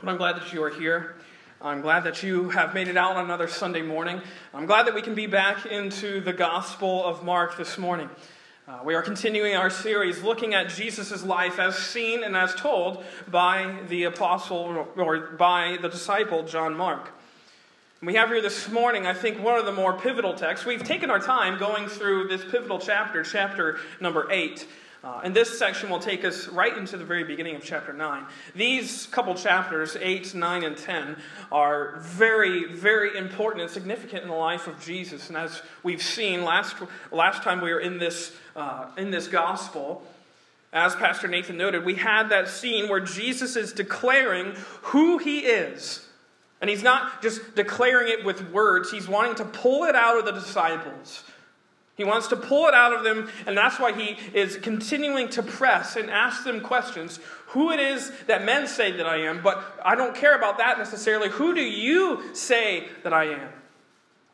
But I'm glad that you are here. I'm glad that you have made it out on another Sunday morning. I'm glad that we can be back into the Gospel of Mark this morning. Uh, we are continuing our series looking at Jesus' life as seen and as told by the apostle or by the disciple John Mark. We have here this morning, I think, one of the more pivotal texts. We've taken our time going through this pivotal chapter, chapter number 8. Uh, and this section will take us right into the very beginning of chapter 9. These couple chapters, 8, 9, and 10, are very, very important and significant in the life of Jesus. And as we've seen last, last time we were in this, uh, in this gospel, as Pastor Nathan noted, we had that scene where Jesus is declaring who he is. And he's not just declaring it with words, he's wanting to pull it out of the disciples. He wants to pull it out of them, and that's why he is continuing to press and ask them questions. Who it is that men say that I am, but I don't care about that necessarily. Who do you say that I am?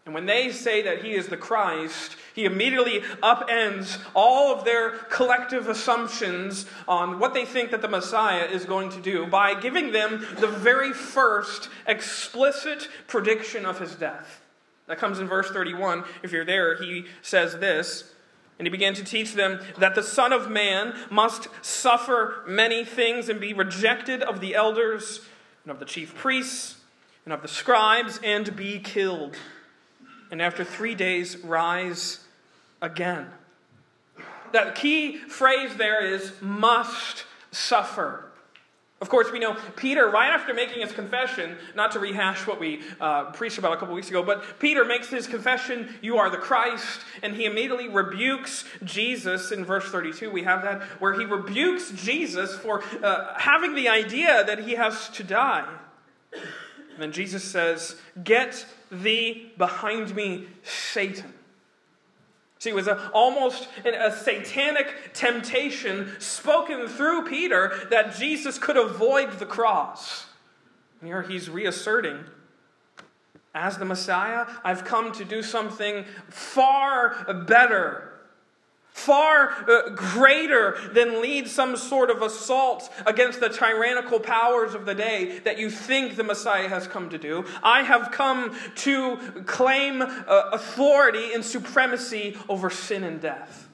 And when they say that he is the Christ, he immediately upends all of their collective assumptions on what they think that the Messiah is going to do by giving them the very first explicit prediction of his death. That comes in verse 31. If you're there, he says this. And he began to teach them that the Son of Man must suffer many things and be rejected of the elders and of the chief priests and of the scribes and be killed. And after three days, rise again. That key phrase there is must suffer. Of course, we know Peter, right after making his confession, not to rehash what we uh, preached about a couple weeks ago, but Peter makes his confession, You are the Christ, and he immediately rebukes Jesus in verse 32. We have that, where he rebukes Jesus for uh, having the idea that he has to die. And then Jesus says, Get thee behind me, Satan. See, it was a, almost a satanic temptation spoken through Peter that Jesus could avoid the cross. And here he's reasserting as the Messiah, I've come to do something far better far uh, greater than lead some sort of assault against the tyrannical powers of the day that you think the Messiah has come to do. I have come to claim uh, authority and supremacy over sin and death.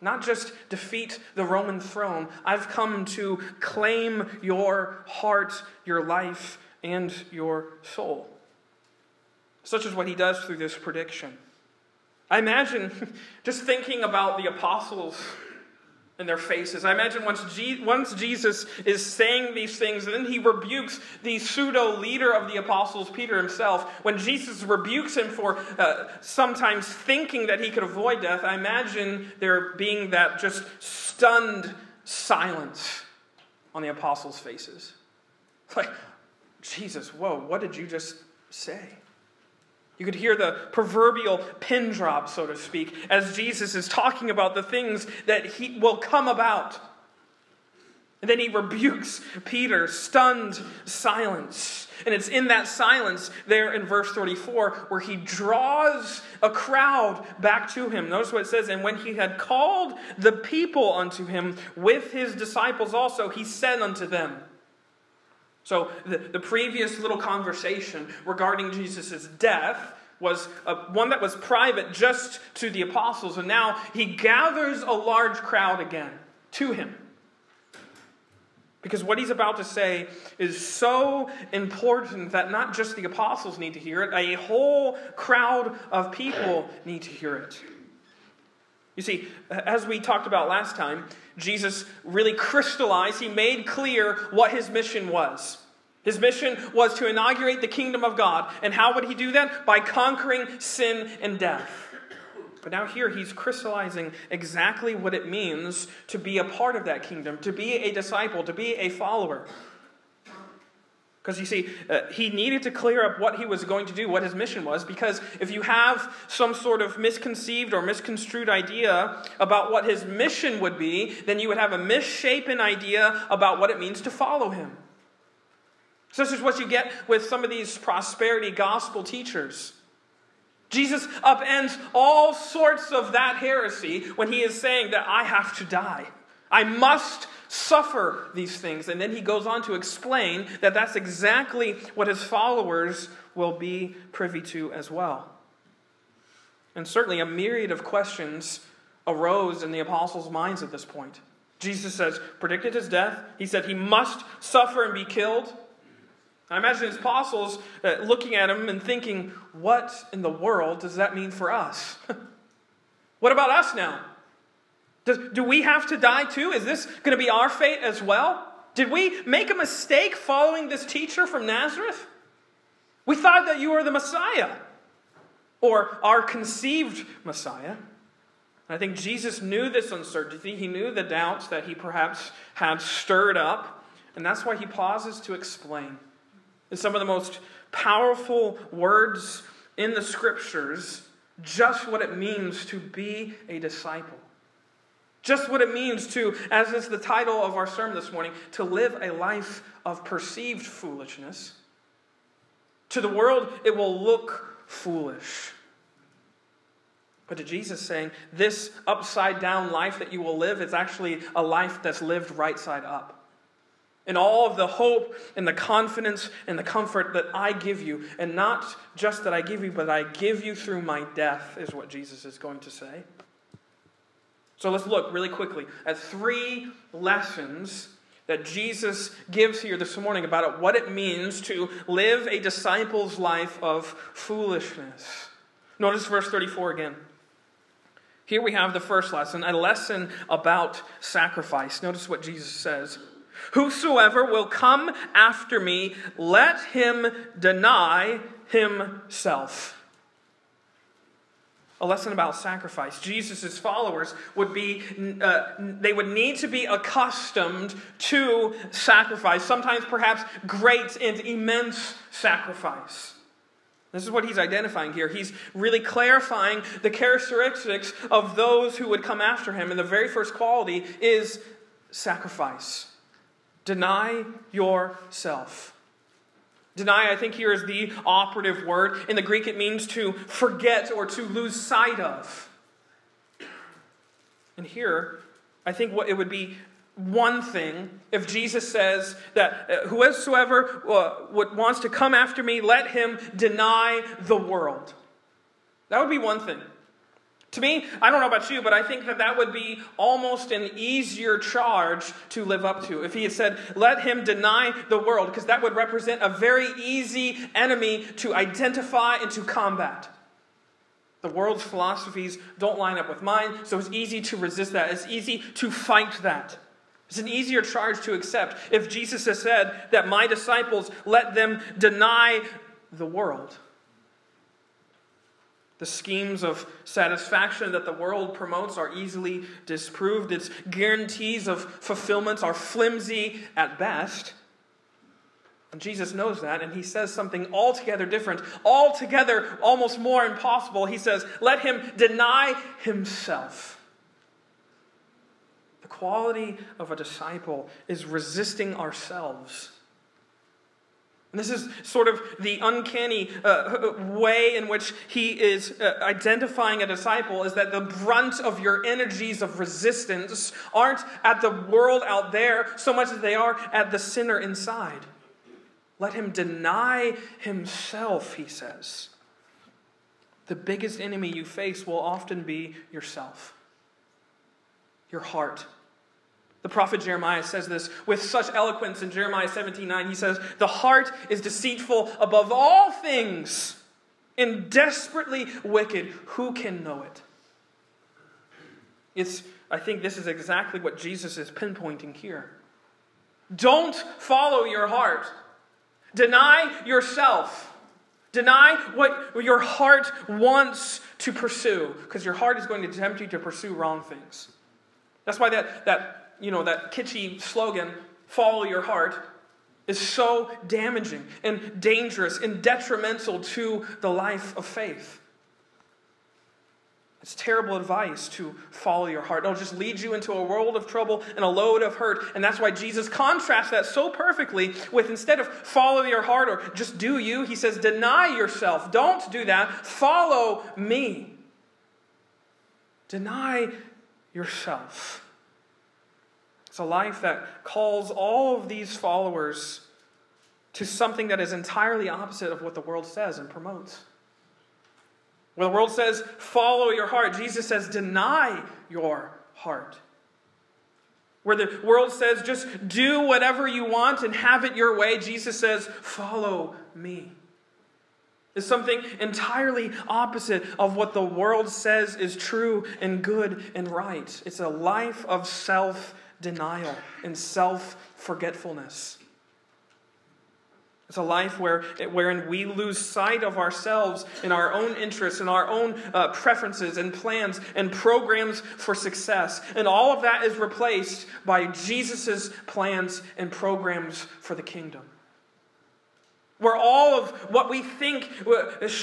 Not just defeat the Roman throne, I've come to claim your heart, your life, and your soul. Such is what he does through this prediction. I imagine just thinking about the apostles and their faces. I imagine once, Je- once Jesus is saying these things, and then he rebukes the pseudo leader of the apostles, Peter himself. When Jesus rebukes him for uh, sometimes thinking that he could avoid death, I imagine there being that just stunned silence on the apostles' faces. Like, Jesus, whoa, what did you just say? You could hear the proverbial pin drop, so to speak, as Jesus is talking about the things that he will come about. And then he rebukes Peter, stunned silence. And it's in that silence there in verse 34 where he draws a crowd back to him. Notice what it says And when he had called the people unto him with his disciples also, he said unto them, so, the, the previous little conversation regarding Jesus' death was a, one that was private just to the apostles, and now he gathers a large crowd again to him. Because what he's about to say is so important that not just the apostles need to hear it, a whole crowd of people need to hear it. You see, as we talked about last time, Jesus really crystallized, he made clear what his mission was. His mission was to inaugurate the kingdom of God. And how would he do that? By conquering sin and death. But now, here, he's crystallizing exactly what it means to be a part of that kingdom, to be a disciple, to be a follower. Because you see, uh, he needed to clear up what he was going to do, what his mission was, because if you have some sort of misconceived or misconstrued idea about what his mission would be, then you would have a misshapen idea about what it means to follow him. So this is what you get with some of these prosperity gospel teachers. Jesus upends all sorts of that heresy when he is saying that I have to die. I must suffer these things. And then he goes on to explain that that's exactly what his followers will be privy to as well. And certainly a myriad of questions arose in the apostles' minds at this point. Jesus says, predicted his death. He said he must suffer and be killed. I imagine his apostles uh, looking at him and thinking, what in the world does that mean for us? what about us now? Does, do we have to die too? Is this going to be our fate as well? Did we make a mistake following this teacher from Nazareth? We thought that you were the Messiah or our conceived Messiah. I think Jesus knew this uncertainty. He knew the doubts that he perhaps had stirred up, and that's why he pauses to explain. In some of the most powerful words in the scriptures, just what it means to be a disciple. Just what it means to, as is the title of our sermon this morning, to live a life of perceived foolishness. To the world, it will look foolish. But to Jesus saying, this upside down life that you will live is actually a life that's lived right side up. And all of the hope and the confidence and the comfort that I give you, and not just that I give you, but I give you through my death, is what Jesus is going to say. So let's look really quickly at three lessons that Jesus gives here this morning about what it means to live a disciple's life of foolishness. Notice verse 34 again. Here we have the first lesson, a lesson about sacrifice. Notice what Jesus says. Whosoever will come after me, let him deny himself. A lesson about sacrifice. Jesus' followers would be, uh, they would need to be accustomed to sacrifice, sometimes perhaps great and immense sacrifice. This is what he's identifying here. He's really clarifying the characteristics of those who would come after him. And the very first quality is sacrifice. Deny yourself. Deny, I think, here is the operative word. In the Greek, it means to forget or to lose sight of. And here, I think what it would be one thing if Jesus says that uh, whosoever uh, wants to come after me, let him deny the world. That would be one thing. To me, I don't know about you, but I think that that would be almost an easier charge to live up to. If he had said, let him deny the world, because that would represent a very easy enemy to identify and to combat. The world's philosophies don't line up with mine, so it's easy to resist that. It's easy to fight that. It's an easier charge to accept if Jesus has said that my disciples let them deny the world. The schemes of satisfaction that the world promotes are easily disproved. Its guarantees of fulfillment are flimsy at best. And Jesus knows that, and he says something altogether different, altogether almost more impossible. He says, Let him deny himself. The quality of a disciple is resisting ourselves. And this is sort of the uncanny uh, way in which he is uh, identifying a disciple is that the brunt of your energies of resistance aren't at the world out there so much as they are at the sinner inside. Let him deny himself, he says. The biggest enemy you face will often be yourself, your heart the prophet Jeremiah says this with such eloquence in Jeremiah 17 9. He says, The heart is deceitful above all things and desperately wicked. Who can know it? It's, I think this is exactly what Jesus is pinpointing here. Don't follow your heart, deny yourself. Deny what your heart wants to pursue, because your heart is going to tempt you to pursue wrong things. That's why that, that you know, that kitschy slogan, follow your heart, is so damaging and dangerous and detrimental to the life of faith. It's terrible advice to follow your heart. It'll just lead you into a world of trouble and a load of hurt. And that's why Jesus contrasts that so perfectly with instead of follow your heart or just do you, he says, deny yourself. Don't do that. Follow me. Deny yourself. It's a life that calls all of these followers to something that is entirely opposite of what the world says and promotes. When the world says, follow your heart, Jesus says, deny your heart. Where the world says, just do whatever you want and have it your way, Jesus says, follow me. Is something entirely opposite of what the world says is true and good and right. It's a life of self denial and self forgetfulness. It's a life where, wherein we lose sight of ourselves and our own interests and our own uh, preferences and plans and programs for success. And all of that is replaced by Jesus' plans and programs for the kingdom where all of what we think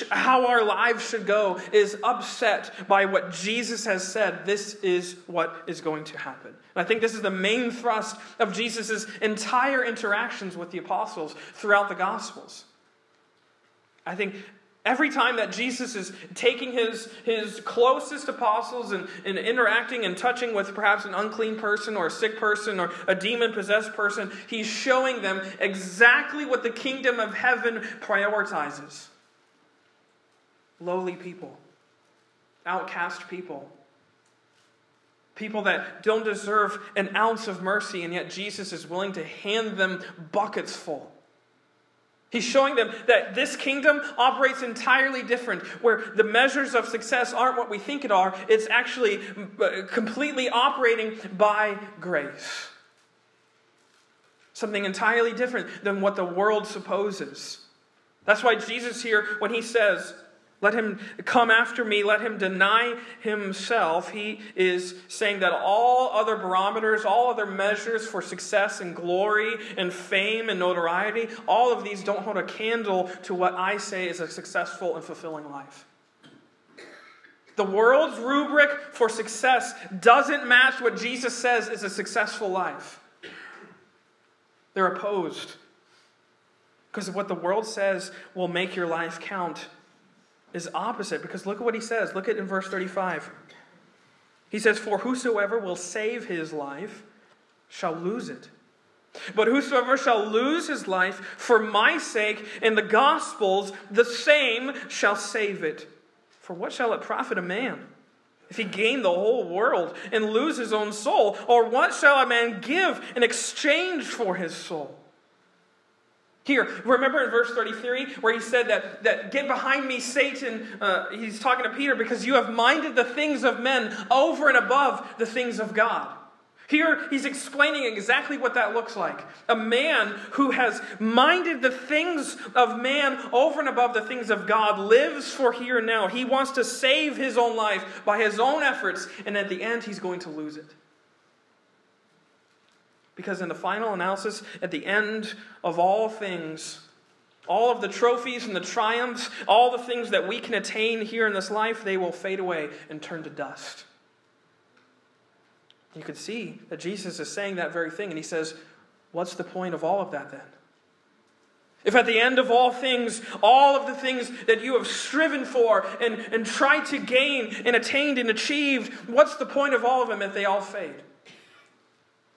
how our lives should go is upset by what Jesus has said. This is what is going to happen. And I think this is the main thrust of Jesus' entire interactions with the apostles throughout the Gospels. I think Every time that Jesus is taking his, his closest apostles and, and interacting and touching with perhaps an unclean person or a sick person or a demon possessed person, he's showing them exactly what the kingdom of heaven prioritizes. Lowly people, outcast people, people that don't deserve an ounce of mercy, and yet Jesus is willing to hand them buckets full. He's showing them that this kingdom operates entirely different, where the measures of success aren't what we think it are. It's actually uh, completely operating by grace. Something entirely different than what the world supposes. That's why Jesus here, when he says, let him come after me. Let him deny himself. He is saying that all other barometers, all other measures for success and glory and fame and notoriety, all of these don't hold a candle to what I say is a successful and fulfilling life. The world's rubric for success doesn't match what Jesus says is a successful life. They're opposed. Because what the world says will make your life count is opposite because look at what he says. Look at in verse 35. He says, For whosoever will save his life shall lose it. But whosoever shall lose his life for my sake in the Gospels, the same shall save it. For what shall it profit a man if he gain the whole world and lose his own soul? Or what shall a man give in exchange for his soul? Here, remember in verse 33 where he said that, that get behind me, Satan. Uh, he's talking to Peter because you have minded the things of men over and above the things of God. Here, he's explaining exactly what that looks like. A man who has minded the things of man over and above the things of God lives for here and now. He wants to save his own life by his own efforts, and at the end, he's going to lose it. Because in the final analysis, at the end of all things, all of the trophies and the triumphs, all the things that we can attain here in this life, they will fade away and turn to dust. You can see that Jesus is saying that very thing, and he says, What's the point of all of that then? If at the end of all things, all of the things that you have striven for and, and tried to gain and attained and achieved, what's the point of all of them if they all fade?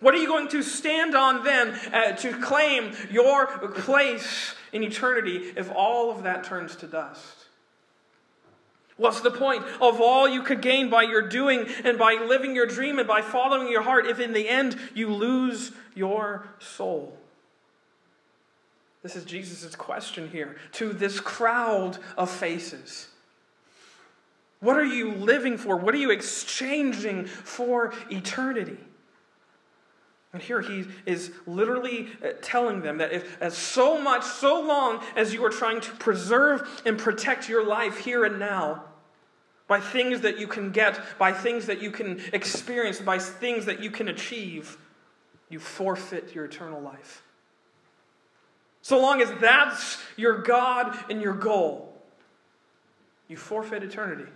What are you going to stand on then uh, to claim your place in eternity if all of that turns to dust? What's the point of all you could gain by your doing and by living your dream and by following your heart if in the end you lose your soul? This is Jesus' question here to this crowd of faces. What are you living for? What are you exchanging for eternity? And here he is literally uh, telling them that if as so much, so long as you are trying to preserve and protect your life here and now, by things that you can get, by things that you can experience, by things that you can achieve, you forfeit your eternal life. So long as that's your God and your goal, you forfeit eternity.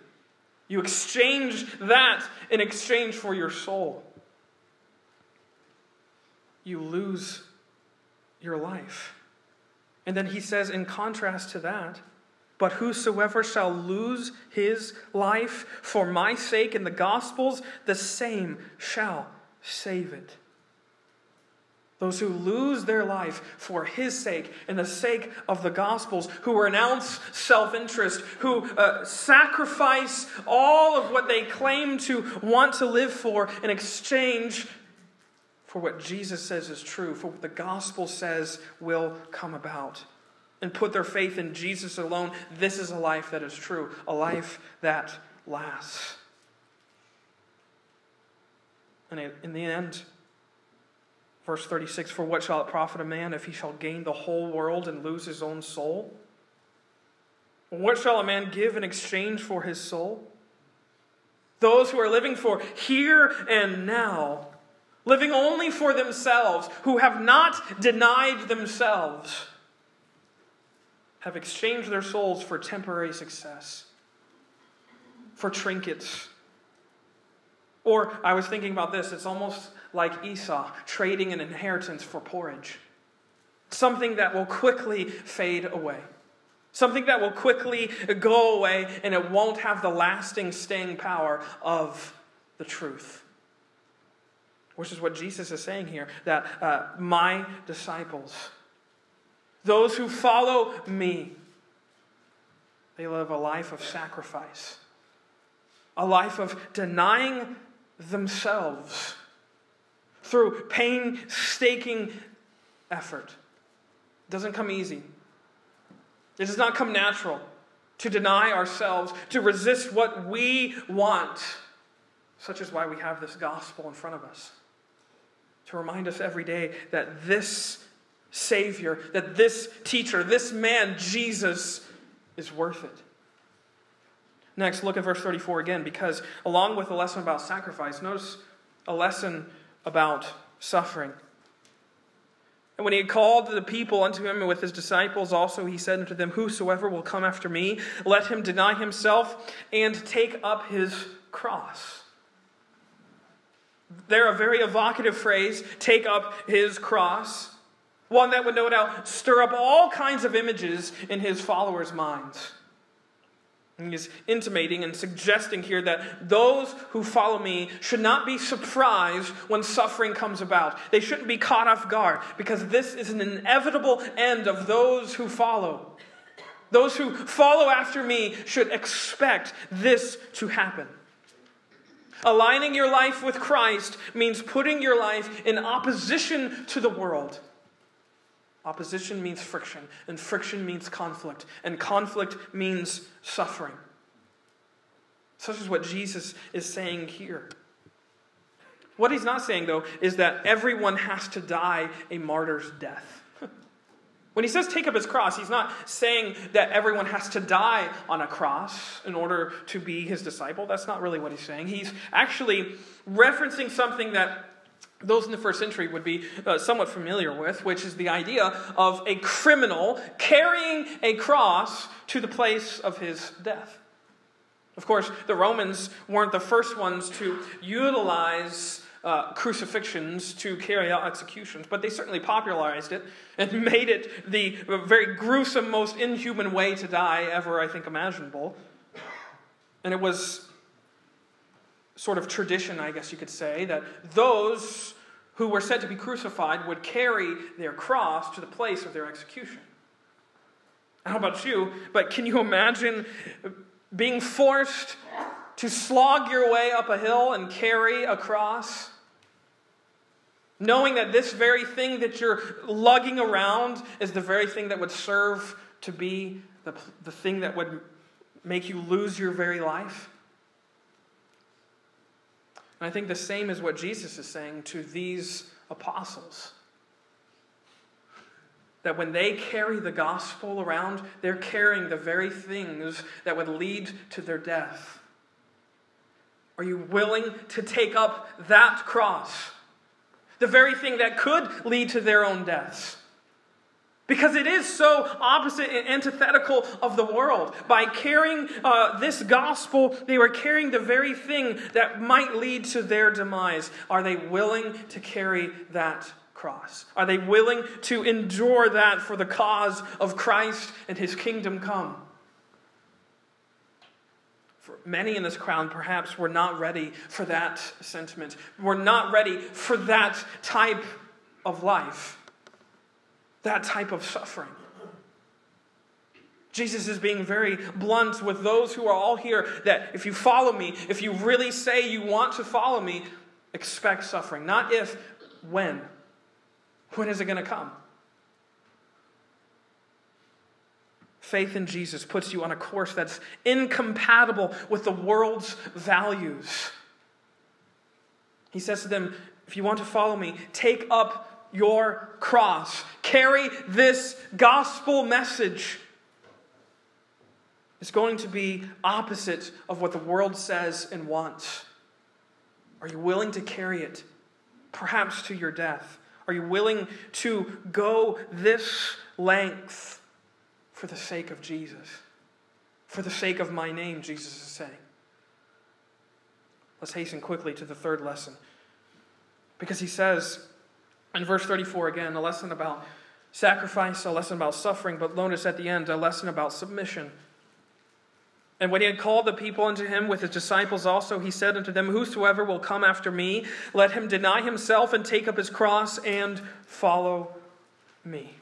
You exchange that in exchange for your soul you lose your life. And then he says, in contrast to that, but whosoever shall lose his life for my sake in the Gospels, the same shall save it. those who lose their life for his sake and the sake of the gospels, who renounce self interest, who uh, sacrifice all of what they claim to want to live for in exchange for what Jesus says is true, for what the gospel says will come about, and put their faith in Jesus alone. This is a life that is true, a life that lasts. And in the end, Verse 36 For what shall it profit a man if he shall gain the whole world and lose his own soul? What shall a man give in exchange for his soul? Those who are living for here and now, living only for themselves, who have not denied themselves, have exchanged their souls for temporary success, for trinkets. Or I was thinking about this, it's almost like Esau, trading an inheritance for porridge. Something that will quickly fade away. Something that will quickly go away and it won't have the lasting staying power of the truth. Which is what Jesus is saying here that uh, my disciples, those who follow me, they live a life of sacrifice, a life of denying themselves through painstaking effort. It doesn't come easy. It does not come natural to deny ourselves, to resist what we want. Such is why we have this gospel in front of us. To remind us every day that this Savior, that this teacher, this man, Jesus, is worth it. Next, look at verse 34 again, because along with the lesson about sacrifice, notice a lesson about suffering. And when he had called the people unto him and with his disciples also, he said unto them, Whosoever will come after me, let him deny himself and take up his cross. There, a very evocative phrase, take up his cross. One that would no doubt stir up all kinds of images in his followers' minds. He is intimating and suggesting here that those who follow me should not be surprised when suffering comes about. They shouldn't be caught off guard because this is an inevitable end of those who follow. Those who follow after me should expect this to happen. Aligning your life with Christ means putting your life in opposition to the world. Opposition means friction, and friction means conflict, and conflict means suffering. Such is what Jesus is saying here. What he's not saying, though, is that everyone has to die a martyr's death. When he says take up his cross, he's not saying that everyone has to die on a cross in order to be his disciple. That's not really what he's saying. He's actually referencing something that those in the first century would be uh, somewhat familiar with, which is the idea of a criminal carrying a cross to the place of his death. Of course, the Romans weren't the first ones to utilize uh, crucifixions to carry out executions, but they certainly popularized it and made it the very gruesome, most inhuman way to die ever, I think, imaginable. And it was sort of tradition, I guess you could say, that those who were said to be crucified would carry their cross to the place of their execution. How about you? But can you imagine being forced to slog your way up a hill and carry a cross? Knowing that this very thing that you're lugging around is the very thing that would serve to be the, the thing that would make you lose your very life? And I think the same is what Jesus is saying to these apostles. That when they carry the gospel around, they're carrying the very things that would lead to their death. Are you willing to take up that cross? The very thing that could lead to their own deaths. Because it is so opposite and antithetical of the world. By carrying uh, this gospel, they were carrying the very thing that might lead to their demise. Are they willing to carry that cross? Are they willing to endure that for the cause of Christ and his kingdom come? For many in this crowd, perhaps, were not ready for that sentiment. We're not ready for that type of life, that type of suffering. Jesus is being very blunt with those who are all here that if you follow me, if you really say you want to follow me, expect suffering. Not if, when. When is it going to come? Faith in Jesus puts you on a course that's incompatible with the world's values. He says to them, If you want to follow me, take up your cross, carry this gospel message. It's going to be opposite of what the world says and wants. Are you willing to carry it, perhaps to your death? Are you willing to go this length for the sake of Jesus? For the sake of my name, Jesus is saying. Let's hasten quickly to the third lesson. Because he says in verse 34 again, a lesson about sacrifice, a lesson about suffering, but notice at the end, a lesson about submission. And when he had called the people unto him with his disciples also, he said unto them, Whosoever will come after me, let him deny himself and take up his cross and follow me.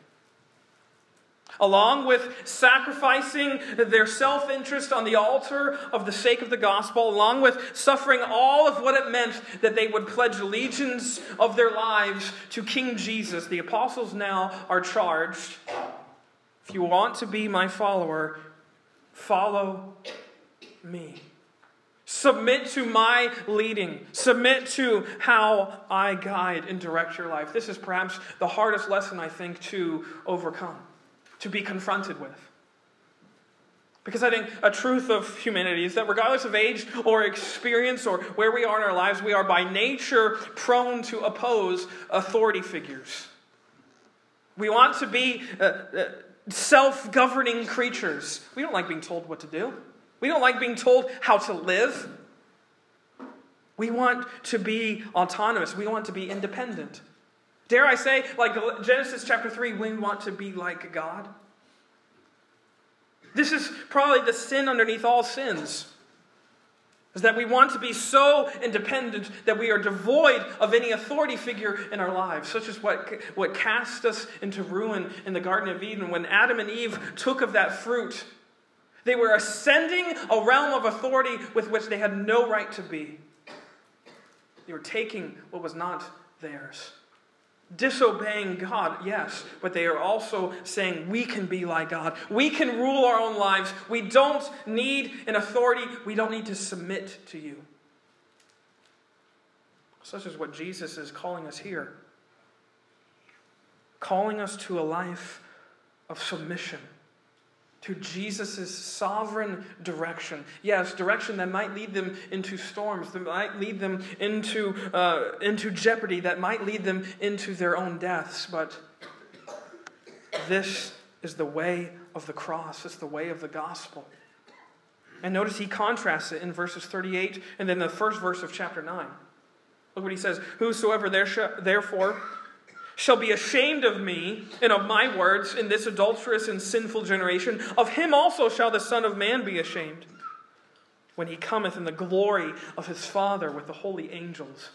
Along with sacrificing their self interest on the altar of the sake of the gospel, along with suffering all of what it meant that they would pledge allegiance of their lives to King Jesus, the apostles now are charged if you want to be my follower, Follow me. Submit to my leading. Submit to how I guide and direct your life. This is perhaps the hardest lesson, I think, to overcome, to be confronted with. Because I think a truth of humanity is that regardless of age or experience or where we are in our lives, we are by nature prone to oppose authority figures. We want to be uh, uh, self governing creatures. We don't like being told what to do, we don't like being told how to live. We want to be autonomous, we want to be independent. Dare I say, like Genesis chapter 3, we want to be like God. This is probably the sin underneath all sins is that we want to be so independent that we are devoid of any authority figure in our lives, such as what, what cast us into ruin in the Garden of Eden when Adam and Eve took of that fruit. They were ascending a realm of authority with which they had no right to be. They were taking what was not theirs disobeying God, yes, but they are also saying we can be like God. We can rule our own lives. We don't need an authority, we don't need to submit to you. Such is what Jesus is calling us here, calling us to a life of submission to Jesus' sovereign direction. Yes, direction that might lead them into storms, that might lead them into, uh, into jeopardy, that might lead them into their own deaths. But this is the way of the cross, it's the way of the gospel. And notice he contrasts it in verses 38 and then the first verse of chapter 9. Look what he says Whosoever therefore shall be ashamed of me and of my words in this adulterous and sinful generation, of him also shall the Son of Man be ashamed when he cometh in the glory of his Father with the holy angels.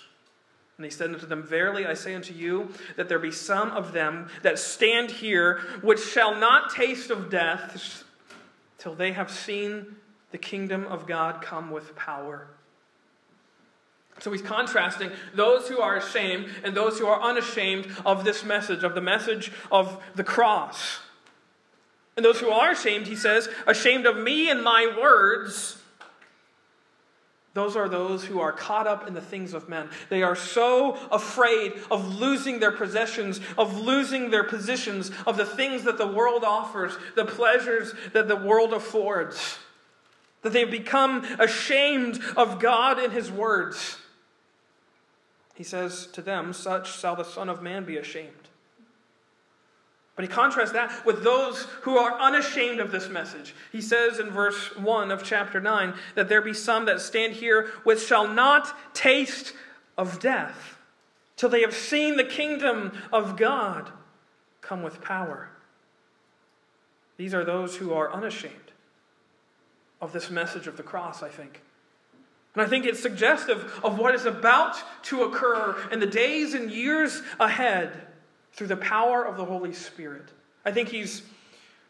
And he said unto them, Verily I say unto you, that there be some of them that stand here which shall not taste of death till they have seen the kingdom of God come with power. So he's contrasting those who are ashamed and those who are unashamed of this message, of the message of the cross. And those who are ashamed, he says, ashamed of me and my words, those are those who are caught up in the things of men. They are so afraid of losing their possessions, of losing their positions, of the things that the world offers, the pleasures that the world affords, that they've become ashamed of God and his words. He says to them, Such shall the Son of Man be ashamed. But he contrasts that with those who are unashamed of this message. He says in verse 1 of chapter 9 that there be some that stand here which shall not taste of death till they have seen the kingdom of God come with power. These are those who are unashamed of this message of the cross, I think. And I think it's suggestive of what is about to occur in the days and years ahead through the power of the Holy Spirit. I think he's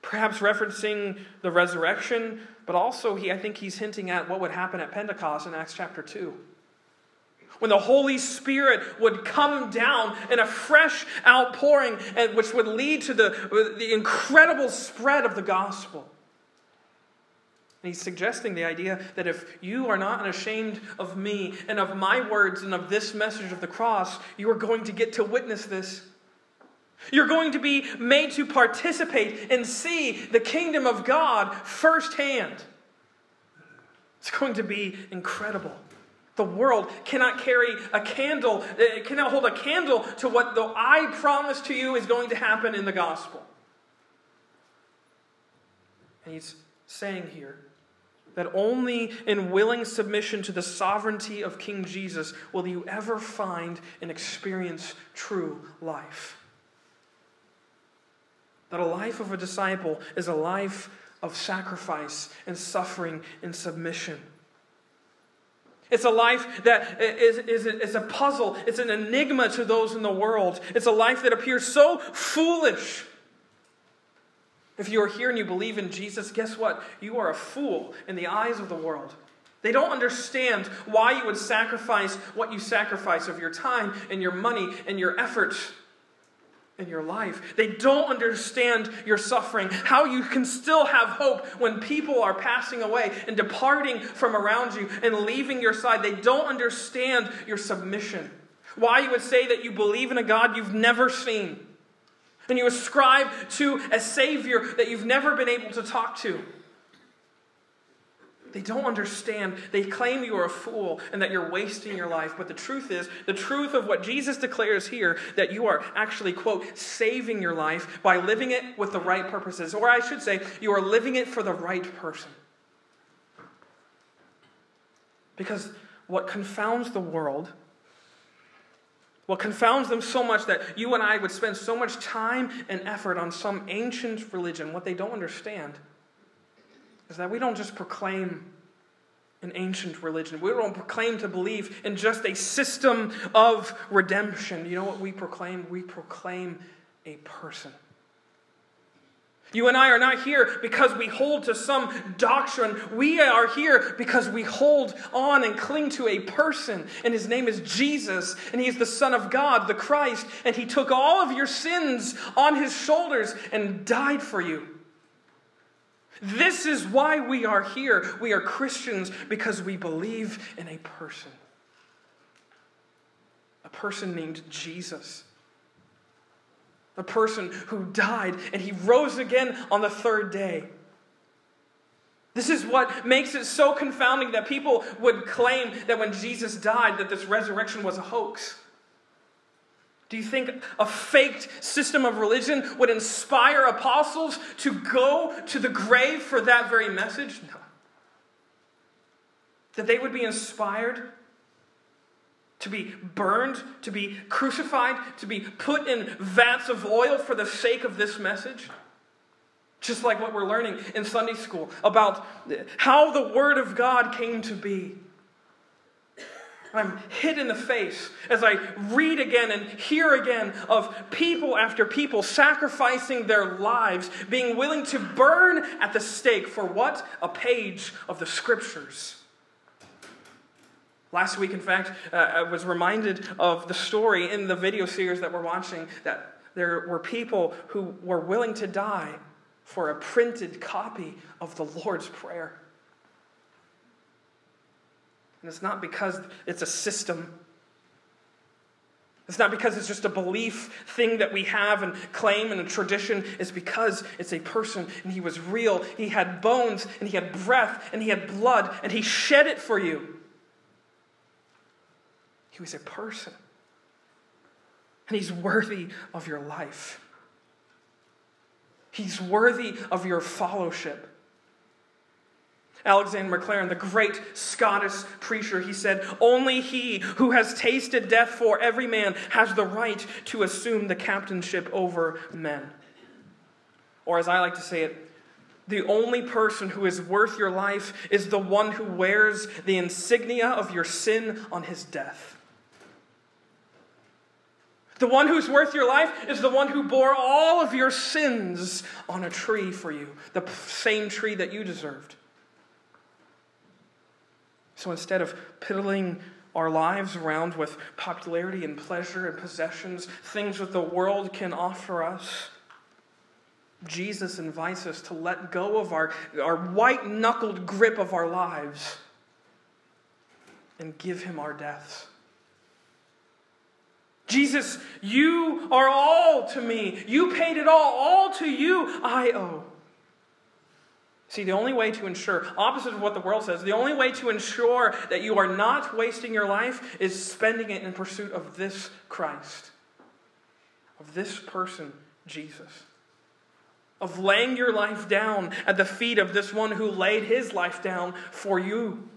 perhaps referencing the resurrection, but also he, I think he's hinting at what would happen at Pentecost in Acts chapter 2 when the Holy Spirit would come down in a fresh outpouring, and which would lead to the, the incredible spread of the gospel. And he's suggesting the idea that if you are not ashamed of me and of my words and of this message of the cross, you are going to get to witness this. You're going to be made to participate and see the kingdom of God firsthand. It's going to be incredible. The world cannot carry a candle, it cannot hold a candle to what the I promise to you is going to happen in the gospel. And he's saying here that only in willing submission to the sovereignty of King Jesus will you ever find and experience true life. That a life of a disciple is a life of sacrifice and suffering and submission. It's a life that is, is, is a puzzle. It's an enigma to those in the world. It's a life that appears so foolish. If you are here and you believe in Jesus, guess what? You are a fool in the eyes of the world. They don't understand why you would sacrifice what you sacrifice of your time and your money and your efforts in your life. They don't understand your suffering, how you can still have hope when people are passing away and departing from around you and leaving your side. They don't understand your submission. Why you would say that you believe in a God you've never seen. And you ascribe to a Savior that you've never been able to talk to. They don't understand. They claim you are a fool and that you're wasting your life. But the truth is, the truth of what Jesus declares here, that you are actually, quote, saving your life by living it with the right purposes. Or I should say, you are living it for the right person. Because what confounds the world, what confounds them so much that you and I would spend so much time and effort on some ancient religion, what they don't understand is that we don't just proclaim an ancient religion. We don't proclaim to believe in just a system of redemption. You know what we proclaim? We proclaim a person. You and I are not here because we hold to some doctrine. We are here because we hold on and cling to a person, and his name is Jesus, and he is the Son of God, the Christ, and he took all of your sins on his shoulders and died for you. This is why we are here. We are Christians because we believe in a person. A person named Jesus. A person who died and he rose again on the third day. This is what makes it so confounding that people would claim that when Jesus died that this resurrection was a hoax. Do you think a faked system of religion would inspire apostles to go to the grave for that very message? No. That they would be inspired to be burned, to be crucified, to be put in vats of oil for the sake of this message? Just like what we're learning in Sunday school about how the Word of God came to be. I'm hit in the face as I read again and hear again of people after people sacrificing their lives, being willing to burn at the stake for what? A page of the scriptures. Last week, in fact, uh, I was reminded of the story in the video series that we're watching that there were people who were willing to die for a printed copy of the Lord's Prayer. And it's not because it's a system. It's not because it's just a belief thing that we have and claim and a tradition. It's because it's a person and he was real. He had bones and he had breath and he had blood and he shed it for you. He was a person. And he's worthy of your life. He's worthy of your fellowship. Alexander Maclaren, the great Scottish preacher, he said, Only he who has tasted death for every man has the right to assume the captainship over men. Or, as I like to say it, the only person who is worth your life is the one who wears the insignia of your sin on his death. The one who's worth your life is the one who bore all of your sins on a tree for you, the same tree that you deserved. So instead of piddling our lives around with popularity and pleasure and possessions, things that the world can offer us, Jesus invites us to let go of our, our white knuckled grip of our lives and give him our deaths. Jesus, you are all to me. You paid it all. All to you I owe. See, the only way to ensure, opposite of what the world says, the only way to ensure that you are not wasting your life is spending it in pursuit of this Christ, of this person, Jesus. Of laying your life down at the feet of this one who laid his life down for you.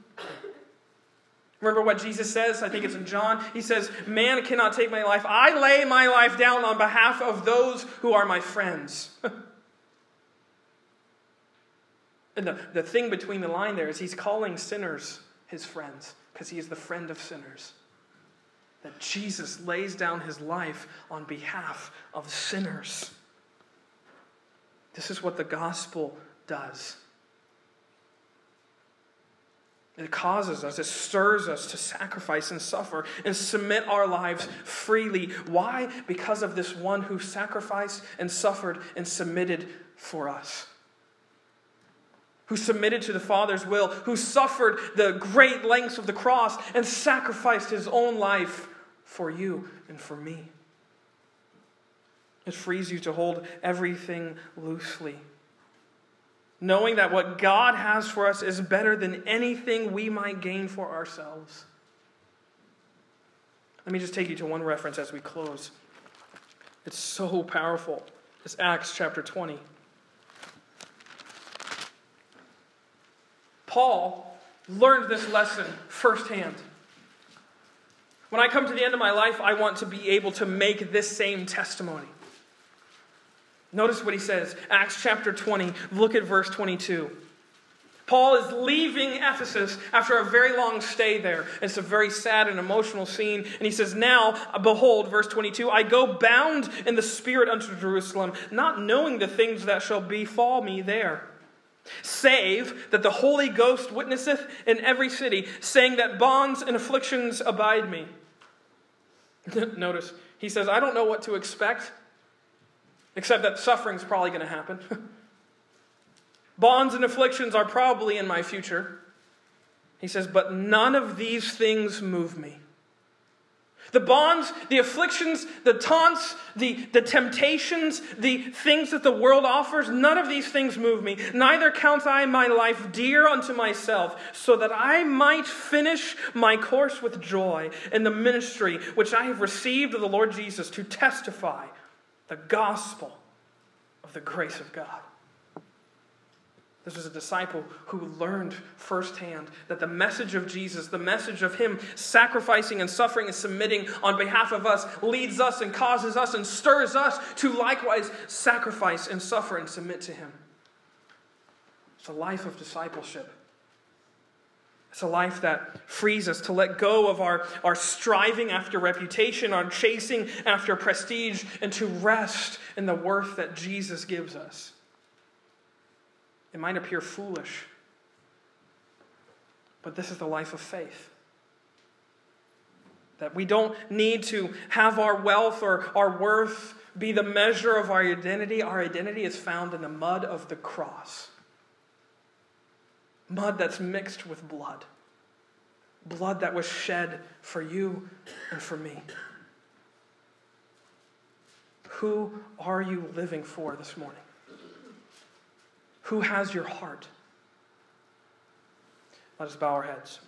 Remember what Jesus says? I think it's in John. He says, Man cannot take my life. I lay my life down on behalf of those who are my friends. and the, the thing between the line there is he's calling sinners his friends because he is the friend of sinners. That Jesus lays down his life on behalf of sinners. This is what the gospel does. It causes us, it stirs us to sacrifice and suffer and submit our lives freely. Why? Because of this one who sacrificed and suffered and submitted for us. Who submitted to the Father's will, who suffered the great lengths of the cross and sacrificed his own life for you and for me. It frees you to hold everything loosely knowing that what God has for us is better than anything we might gain for ourselves. Let me just take you to one reference as we close. It's so powerful. It's Acts chapter 20. Paul learned this lesson firsthand. When I come to the end of my life, I want to be able to make this same testimony. Notice what he says, Acts chapter 20. Look at verse 22. Paul is leaving Ephesus after a very long stay there. It's a very sad and emotional scene. And he says, Now, behold, verse 22, I go bound in the Spirit unto Jerusalem, not knowing the things that shall befall me there. Save that the Holy Ghost witnesseth in every city, saying that bonds and afflictions abide me. Notice, he says, I don't know what to expect except that suffering's probably going to happen. Bonds and afflictions are probably in my future. He says, but none of these things move me. The bonds, the afflictions, the taunts, the, the temptations, the things that the world offers, none of these things move me. Neither count I my life dear unto myself, so that I might finish my course with joy in the ministry which I have received of the Lord Jesus to testify the gospel of the grace of God. This was a disciple who learned firsthand that the message of Jesus, the message of Him sacrificing and suffering and submitting on behalf of us, leads us and causes us and stirs us to likewise sacrifice and suffer and submit to Him. It's a life of discipleship. It's a life that frees us to let go of our, our striving after reputation, our chasing after prestige, and to rest in the worth that Jesus gives us. It might appear foolish, but this is the life of faith. That we don't need to have our wealth or our worth be the measure of our identity. Our identity is found in the mud of the cross mud that's mixed with blood. Blood that was shed for you and for me. Who are you living for this morning? Who has your heart? Let us bow our heads.